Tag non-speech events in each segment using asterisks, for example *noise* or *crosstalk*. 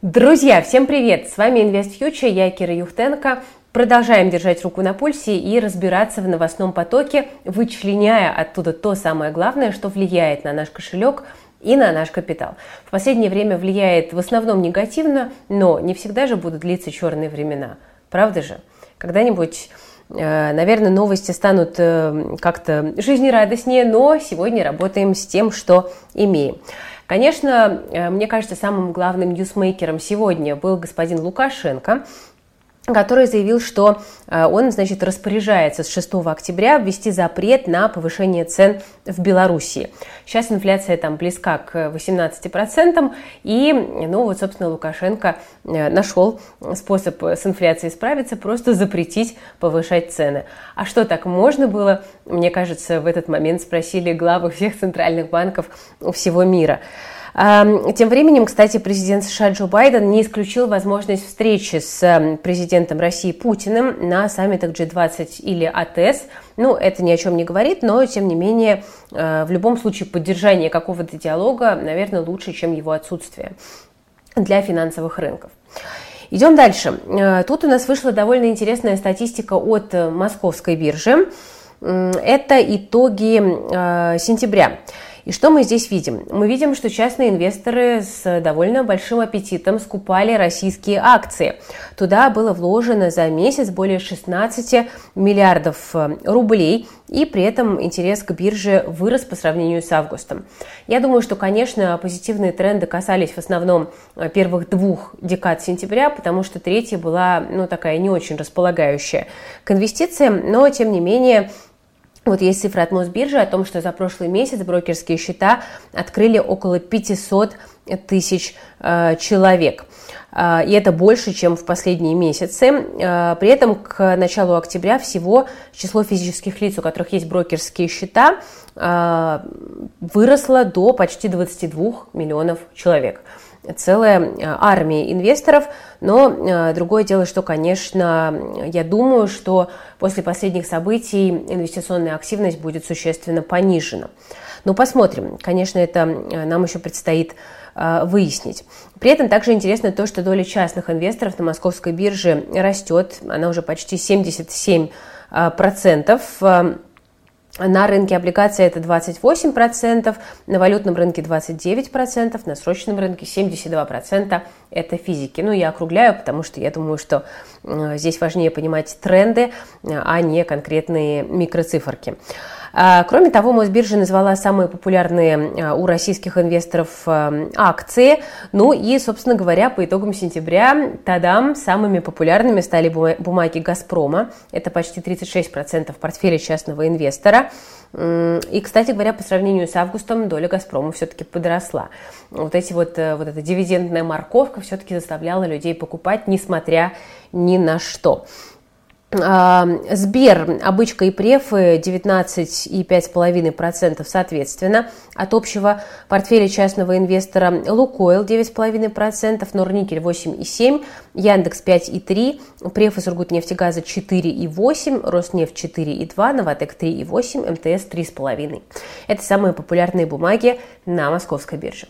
Друзья, всем привет! С вами Invest Future, я Кира Юхтенко. Продолжаем держать руку на пульсе и разбираться в новостном потоке, вычленяя оттуда то самое главное, что влияет на наш кошелек и на наш капитал. В последнее время влияет в основном негативно, но не всегда же будут длиться черные времена. Правда же? Когда-нибудь э, Наверное, новости станут э, как-то жизнерадостнее, но сегодня работаем с тем, что имеем. Конечно, э, мне кажется, самым главным ньюсмейкером сегодня был господин Лукашенко, который заявил, что э, он, значит, распоряжается с 6 октября ввести запрет на повышение цен в Беларуси. Сейчас инфляция там близка к 18%, и, ну вот, собственно, Лукашенко э, нашел способ с инфляцией справиться, просто запретить повышать цены. А что, так можно было? Мне кажется, в этот момент спросили главы всех центральных банков всего мира. Тем временем, кстати, президент США Джо Байден не исключил возможность встречи с эм, президентом России Путиным на саммитах G20 или АТС. Ну, это ни о чем не говорит, но, тем не менее, э, в любом случае поддержание какого-то диалога, наверное, лучше, чем его отсутствие для финансовых рынков. Идем дальше. Э, тут у нас вышла довольно интересная статистика от э, московской биржи. Это итоги сентября. И что мы здесь видим? Мы видим, что частные инвесторы с довольно большим аппетитом скупали российские акции. Туда было вложено за месяц более 16 миллиардов э, рублей, и при этом интерес к бирже вырос по сравнению с августом. Я думаю, что, конечно, позитивные тренды касались в основном э, первых двух декад сентября, потому что третья была, ну, такая не очень располагающая к инвестициям, но, тем не менее, вот есть цифра от Мосбиржи о том, что за прошлый месяц брокерские счета открыли около 500 тысяч э, человек. Э, и это больше, чем в последние месяцы. Э, при этом к началу октября всего число физических лиц, у которых есть брокерские счета, э, выросло до почти 22 миллионов человек целая э, армия инвесторов, но э, другое дело, что, конечно, я думаю, что после последних событий инвестиционная активность будет существенно понижена. Но посмотрим. Конечно, это э, нам еще предстоит выяснить. При этом также интересно то, что доля частных инвесторов на московской бирже растет. Она уже почти 77 процентов на рынке облигаций это 28%, на валютном рынке 29%, на срочном рынке 72% это физики. Ну, я округляю, потому что я думаю, что э, здесь важнее понимать тренды, а не конкретные микроциферки. А, кроме того, Мосбиржа назвала самые популярные а, у российских инвесторов а, акции. Ну и, собственно говоря, по итогам сентября, тадам, самыми популярными стали бумаги «Газпрома». Это почти 36% портфеля частного инвестора. И, кстати говоря, по сравнению с августом доля «Газпрома» все-таки подросла. Вот, эти вот, э, вот эта дивидендная морковка все-таки заставляла людей покупать, несмотря ни на что. Сбер, обычка и префы 19,5,5% соответственно. От общего портфеля частного инвестора Лукойл 9,5%, Норникель 8,7%, Яндекс 5,3%, префы Сургутнефтегаза 4,8%, Роснефть 4,2%, Новотек 3,8%, МТС 3,5%. Это самые популярные бумаги на московской бирже.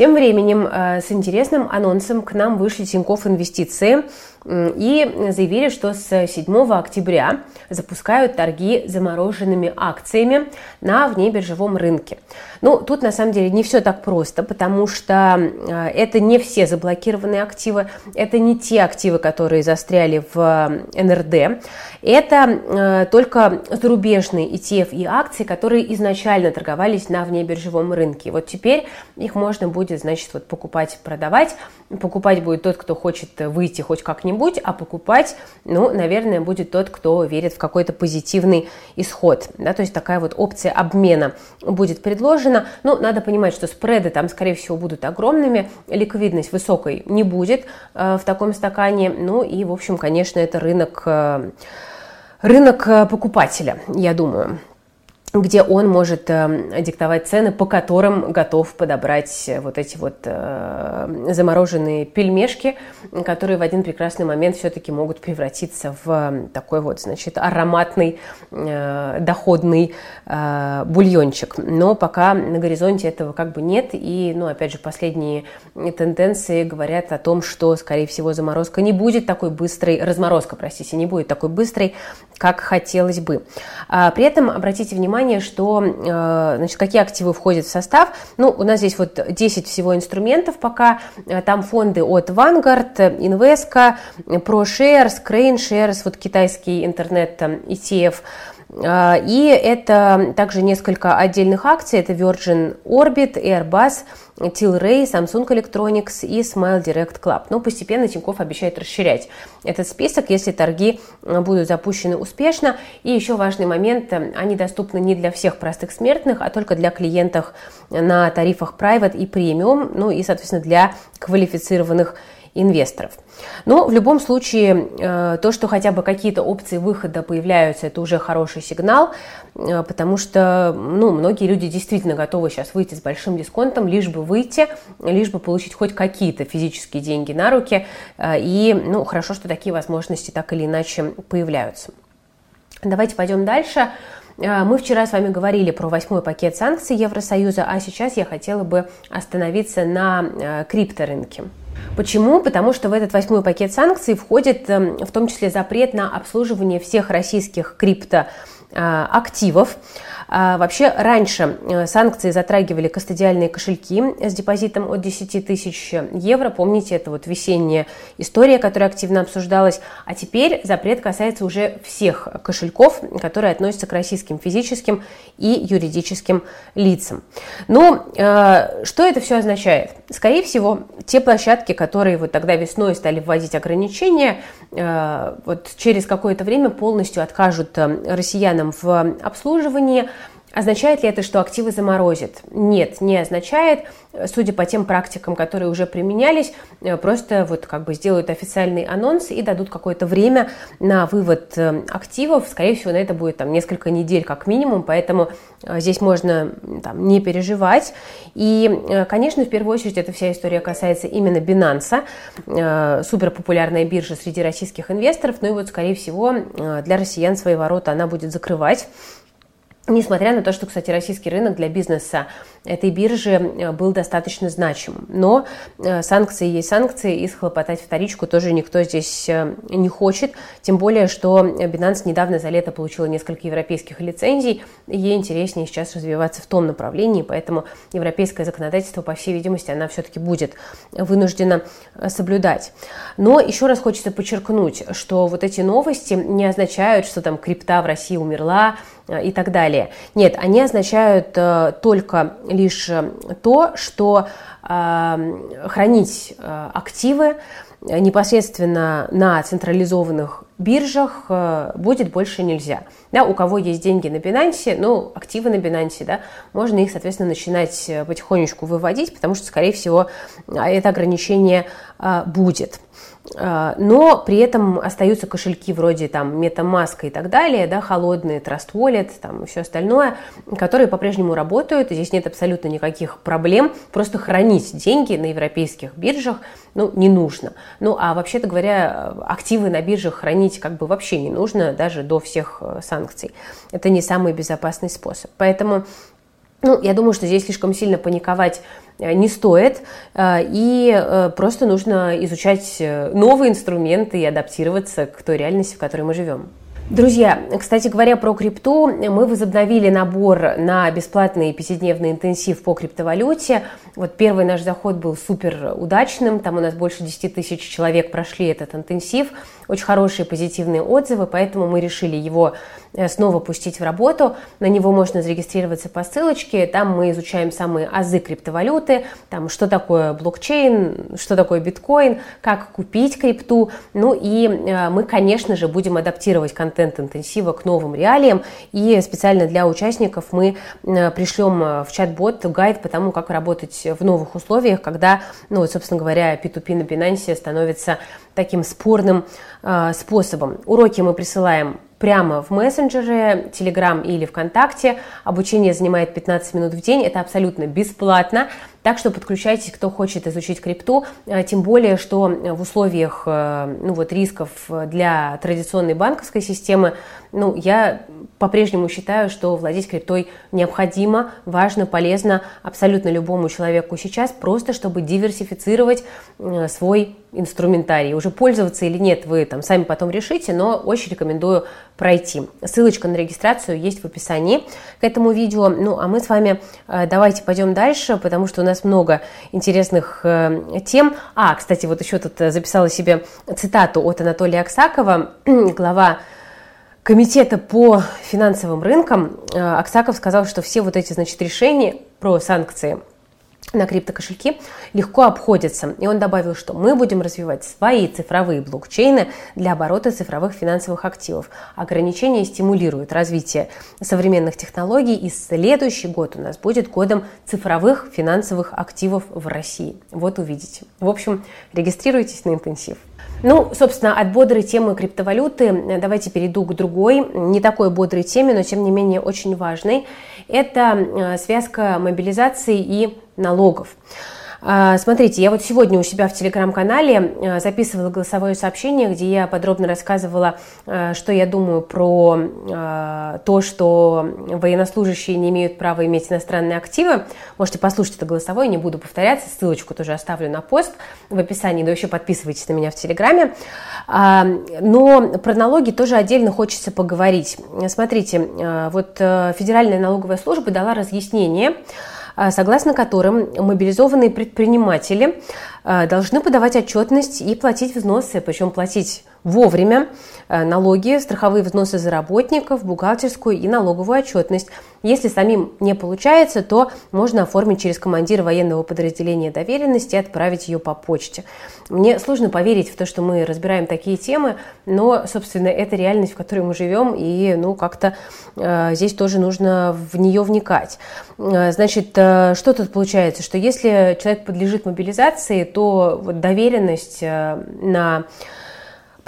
Тем временем э, с интересным анонсом к нам вышли Тинькофф Инвестиции и заявили, что с 7 октября запускают торги замороженными акциями на внебиржевом рынке. Ну, тут на самом деле не все так просто, потому что э, это не все заблокированные активы, это не те активы, которые застряли в НРД, это э, только зарубежные ETF и акции, которые изначально торговались на внебиржевом рынке. Вот теперь их можно будет, значит, вот покупать, продавать. Покупать будет тот, кто хочет выйти хоть как-нибудь, а покупать, ну, наверное, будет тот, кто верит в какой-то позитивный исход. Да, то есть такая вот опция обмена будет предложена. Ну, надо понимать, что спреды там, скорее всего, будут огромными, ликвидность высокой не будет э, в таком стакане. Ну и, в общем, конечно, это рынок... Э, рынок э, покупателя, я думаю. Где он может э, диктовать цены, по которым готов подобрать вот эти вот э, замороженные пельмешки, которые в один прекрасный момент все-таки могут превратиться в такой вот, значит, ароматный, э, доходный э, бульончик. Но пока на горизонте этого как бы нет, и, ну, опять же, последние тенденции говорят о том, что, скорее всего, заморозка не будет такой быстрой, разморозка, простите, не будет такой быстрой, как хотелось бы. А при этом обратите внимание, что, э, значит, какие активы входят в состав. Ну, у нас здесь вот 10 всего инструментов пока. Э, там фонды от Vanguard, Invesco, ProShares, Crane Shares, вот китайский интернет там, ETF, и это также несколько отдельных акций. Это Virgin Orbit, Airbus, Tilray, Samsung Electronics и Smile Direct Club. Но постепенно Тинькофф обещает расширять этот список, если торги э, будут запущены успешно. И еще важный момент, э, они доступны не для всех простых смертных, а только для клиентов на тарифах Private и Premium, ну и, соответственно, для квалифицированных инвесторов. Но в любом случае, э, то, что хотя бы какие-то опции выхода появляются, это уже хороший сигнал, э, потому что ну, многие люди действительно готовы сейчас выйти с большим дисконтом, лишь бы выйти, лишь бы получить хоть какие-то физические деньги на руки. Э, и ну, хорошо, что такие возможности так или иначе появляются. Давайте пойдем дальше. Мы вчера с вами говорили про восьмой пакет санкций Евросоюза, а сейчас я хотела бы остановиться на крипторынке. Почему? Потому что в этот восьмой пакет санкций входит эм, в том числе запрет на обслуживание всех российских криптоактивов. А, вообще, раньше э, санкции затрагивали кастодиальные кошельки с депозитом от 10 тысяч евро. Помните, это вот весенняя история, которая активно обсуждалась. А теперь запрет касается уже всех кошельков, которые относятся к российским физическим и юридическим лицам. Ну, э, что это все означает? Скорее всего, те площадки, которые вот тогда весной стали вводить ограничения, э, вот через какое-то время полностью откажут россиянам в обслуживании, Означает ли это, что активы заморозят? Нет, не означает. Судя по тем практикам, которые уже применялись, э, просто вот как бы сделают официальный анонс и дадут какое-то время на вывод э, активов. Скорее всего, на это будет там несколько недель как минимум, поэтому э, здесь можно там, не переживать. И, конечно, в первую очередь эта вся история касается именно Binance, супер популярная биржа среди российских инвесторов, ну и вот, скорее всего, для россиян свои ворота она будет закрывать. Несмотря на то, что, кстати, российский рынок для бизнеса этой биржи э, был достаточно значим. Но э, санкции есть санкции, и схлопотать вторичку тоже никто здесь э, не хочет. Тем более, что Binance недавно за лето получила несколько европейских лицензий, ей интереснее сейчас развиваться в том направлении, поэтому европейское законодательство, по всей видимости, она все-таки будет вынуждена соблюдать. Но еще раз хочется подчеркнуть, что вот эти новости не означают, что там крипта в России умерла, и так далее. Нет, они означают э, только лишь э, то, что хранить активы непосредственно на централизованных биржах будет больше нельзя. Да, у кого есть деньги на Binance, ну, активы на Binance, да, можно их, соответственно, начинать потихонечку выводить, потому что, скорее всего, это ограничение будет. А, но при этом остаются кошельки вроде там MetaMask и так далее, да, холодные, Trust Wallet, там и все остальное, которые по-прежнему работают, здесь нет абсолютно никаких проблем, просто хранить деньги на европейских биржах, ну, не нужно. Ну, а вообще-то говоря, активы на биржах хранить как бы вообще не нужно, даже до всех э, санкций. Это не самый безопасный способ. Поэтому ну, я думаю, что здесь слишком сильно паниковать не стоит, э, и э, просто нужно изучать новые инструменты и адаптироваться к той реальности, в которой мы живем. Друзья, кстати говоря про крипту, мы возобновили набор на бесплатный пятидневный интенсив по криптовалюте. Вот первый наш заход был супер удачным, там у нас больше 10 тысяч человек прошли этот интенсив, очень хорошие позитивные отзывы, поэтому мы решили его Э, снова пустить в работу. На него можно зарегистрироваться по ссылочке. Там мы изучаем самые азы криптовалюты, там, что такое блокчейн, что такое биткоин, как купить крипту. Ну и э, мы, конечно же, будем адаптировать контент интенсива к новым реалиям. И специально для участников мы э, пришлем в чат-бот гайд по тому, как работать в новых условиях, когда, ну, собственно говоря, P2P на Binance становится таким спорным способом. Уроки мы присылаем прямо в мессенджере, Telegram или ВКонтакте. Обучение занимает 15 минут в день, это абсолютно бесплатно. Так что подключайтесь, кто хочет изучить крипту, э, тем более, что в условиях э, ну, вот, рисков для традиционной банковской системы, ну, я по-прежнему считаю, что владеть криптой необходимо, важно, полезно абсолютно любому человеку сейчас, просто чтобы диверсифицировать э, свой инструментарий. Уже пользоваться или нет, вы там сами потом решите, но очень рекомендую пройти. Ссылочка на регистрацию есть в описании к этому видео. Ну, а мы с вами э, давайте пойдем дальше, потому что у нас много интересных э, тем. А, кстати, вот еще тут записала себе цитату от Анатолия Аксакова, *clears throat* глава Комитета по финансовым рынкам Аксаков сказал, что все вот эти, значит, решения про санкции на криптокошельки легко обходятся. И он добавил, что мы будем развивать свои цифровые блокчейны для оборота цифровых финансовых активов. Ограничения стимулируют развитие современных технологий, и следующий год у нас будет годом цифровых финансовых активов в России. Вот увидите. В общем, регистрируйтесь на интенсив. Ну, собственно, от бодрой темы криптовалюты давайте перейду к другой, не такой бодрой теме, но тем не менее очень важной. Это э, связка мобилизации и налогов. А, смотрите, я вот сегодня у себя в телеграм-канале а, записывала голосовое сообщение, где я подробно рассказывала, а, что я думаю про то, что военнослужащие не имеют права иметь иностранные активы. Можете послушать это голосовое, не буду повторяться, ссылочку тоже оставлю на пост в описании, да еще подписывайтесь на меня в телеграме. Но про налоги тоже отдельно хочется поговорить. Смотрите, вот э, Федеральная налоговая служба дала разъяснение, а, согласно которым мобилизованные предприниматели а, должны подавать отчетность и платить взносы, причем платить вовремя э, налоги, страховые взносы за работников, бухгалтерскую и налоговую отчетность. Если самим не получается, то можно оформить через командира военного подразделения доверенности и отправить ее по почте. Мне сложно поверить в то, что мы разбираем такие темы, но, собственно, это реальность, в которой мы живем, и ну, как-то э, здесь тоже нужно в нее вникать. Э, значит, э, что тут получается? Что если человек подлежит мобилизации, то вот доверенность э, на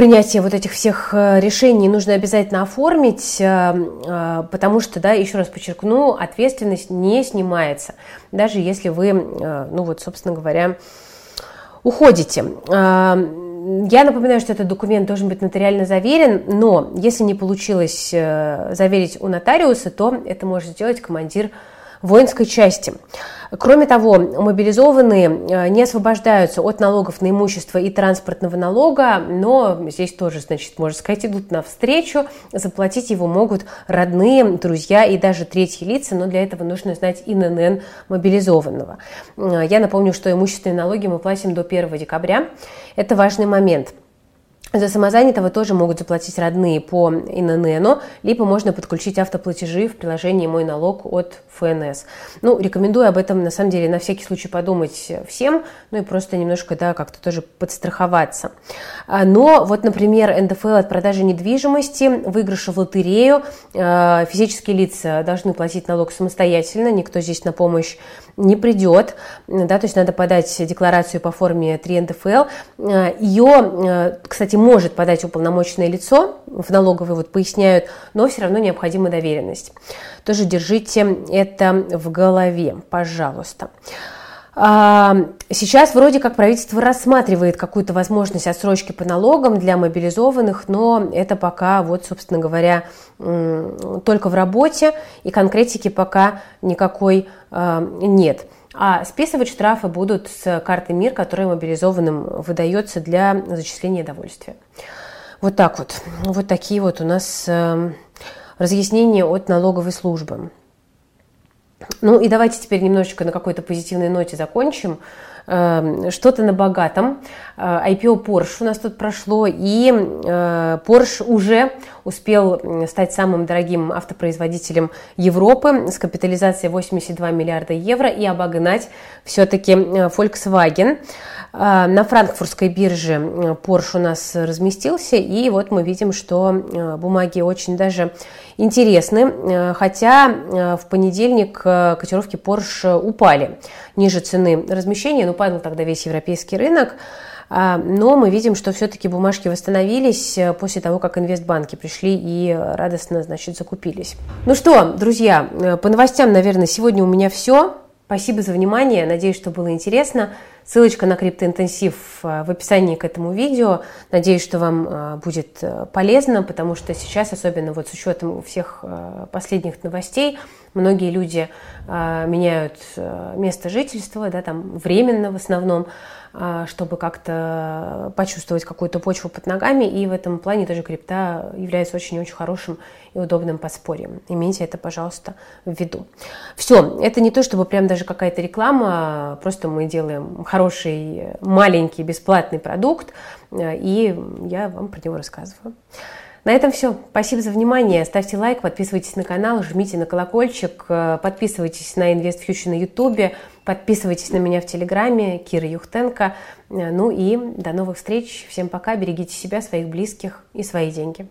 принятие вот этих всех э, решений нужно обязательно оформить, э, э, потому что, да, еще раз подчеркну, ответственность не снимается, даже если вы, ну вот, собственно говоря, уходите. Я напоминаю, что этот документ должен быть нотариально заверен, но если не получилось заверить у нотариуса, то это может сделать командир воинской части. Кроме того, мобилизованные э, не освобождаются от налогов на имущество и транспортного налога, но здесь тоже, значит, можно сказать, идут навстречу. Заплатить его могут родные, друзья и даже третьи лица, но для этого нужно знать ИНН мобилизованного. Э, я напомню, что имущественные налоги мы платим до 1 декабря. Это важный момент. За самозанятого тоже могут заплатить родные по ИНН, либо можно подключить автоплатежи в приложении «Мой налог» от ФНС. Ну, рекомендую об этом, на самом деле, на всякий случай подумать всем, ну и просто немножко, да, как-то тоже подстраховаться. А, но вот, например, НДФЛ от продажи недвижимости, выигрыша в лотерею, а, физические лица должны платить налог самостоятельно, никто здесь на помощь не придет, да, то есть надо подать декларацию по форме 3 НДФЛ. Ее, кстати, может подать уполномоченное лицо, в налоговой вот поясняют, но все равно необходима доверенность. Тоже держите это в голове, пожалуйста. А, сейчас вроде как правительство рассматривает какую-то возможность отсрочки по налогам для мобилизованных, но это пока, вот, собственно говоря, только в работе, и конкретики пока никакой а, нет. А списывать штрафы будут с карты МИР, которая мобилизованным выдается для зачисления довольствия. Вот так вот. Вот такие вот у нас а, разъяснения от налоговой службы. Ну и давайте теперь немножечко на какой-то позитивной ноте закончим. Эм, что-то на богатом. IPO э, Porsche у нас тут прошло, и э, Porsche уже успел стать самым дорогим автопроизводителем Европы с капитализацией 82 миллиарда евро и обогнать все-таки э, Volkswagen. На франкфуртской бирже Porsche у нас разместился, и вот мы видим, что бумаги очень даже интересны, хотя в понедельник котировки Porsche упали ниже цены размещения, но падал тогда весь европейский рынок. А, но мы видим, что все-таки бумажки восстановились э, после того, как инвестбанки пришли и радостно, значит, закупились. Ну что, друзья, э, по новостям, наверное, сегодня у меня все. Спасибо за внимание, надеюсь, что было интересно. Ссылочка на криптоинтенсив э, в описании к этому видео. Надеюсь, что вам э, будет э, полезно, потому что сейчас, особенно вот с учетом всех последних новостей, многие люди меняют место жительства, да, там временно в основном, а, чтобы как-то почувствовать какую-то почву под ногами. И в этом плане тоже крипта является очень-очень хорошим и удобным подспорьем. Имейте это, пожалуйста, в виду. Все, это не то, чтобы прям даже какая-то реклама, просто мы делаем хороший, маленький, бесплатный продукт, и я вам про него рассказываю. На этом все. Спасибо за внимание. Ставьте лайк, подписывайтесь на канал, жмите на колокольчик, подписывайтесь на InvestFuture на YouTube, подписывайтесь на меня в Телеграме, Кира Юхтенко. Ну и до новых встреч. Всем пока, берегите себя, своих близких и свои деньги.